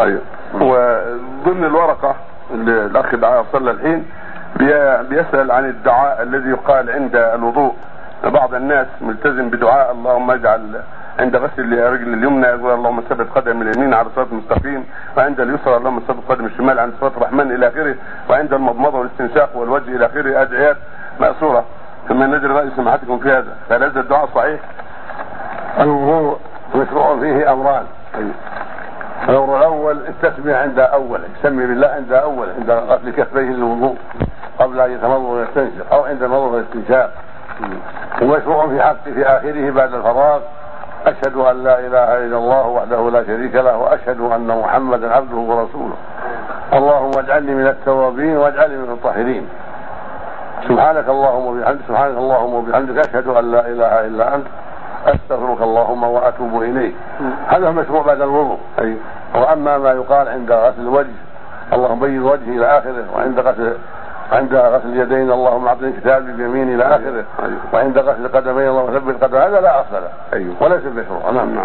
أيوه وضمن الورقة اللي الأخ دعاء صلى الحين بي- بيسأل عن الدعاء الذي يقال عند الوضوء. بعض الناس ملتزم بدعاء اللهم اجعل عند غسل الرجل اليمنى يقول اللهم ثبت قدم اليمين على الصراط المستقيم وعند اليسرى اللهم ثبت قدم الشمال عند صراط الرحمن إلى آخره وعند المضمضة والاستنشاق والوجه إلى آخره أدعيات مأسورة. ثم ندري رأي سماحتكم في هذا. فهل هذا الدعاء صحيح؟ الوضوء مشروع فيه أمران. الأمر الأول التسمية عند أول يسمي بالله عند أول عند غسل كفيه للوضوء قبل أن يتمضض ويستنشق أو عند المضض والاستنشاق ومشروع في حق في آخره بعد الفراغ. أشهد أن لا إله إلا الله وحده لا شريك له وأشهد أن محمدا عبده ورسوله. اللهم اجعلني من التوابين واجعلني من المطهرين سبحانك اللهم وبحمدك سبحانك اللهم وبحمدك أشهد أن لا إله إلا أنت. أستغفرك اللهم وأتوب إليك. هذا المشروع بعد الوضوء. أيوه وأما ما يقال عند غسل الوجه اللهم بيض وجهي إلى آخره وعند غسل عند غسل اليدين اللهم أعطني كتابي بيميني إلى آخره. وعند غسل القدمين اللهم ثبت قدمي. هذا لا أصل له. أيوه وليس بمشروع نعم.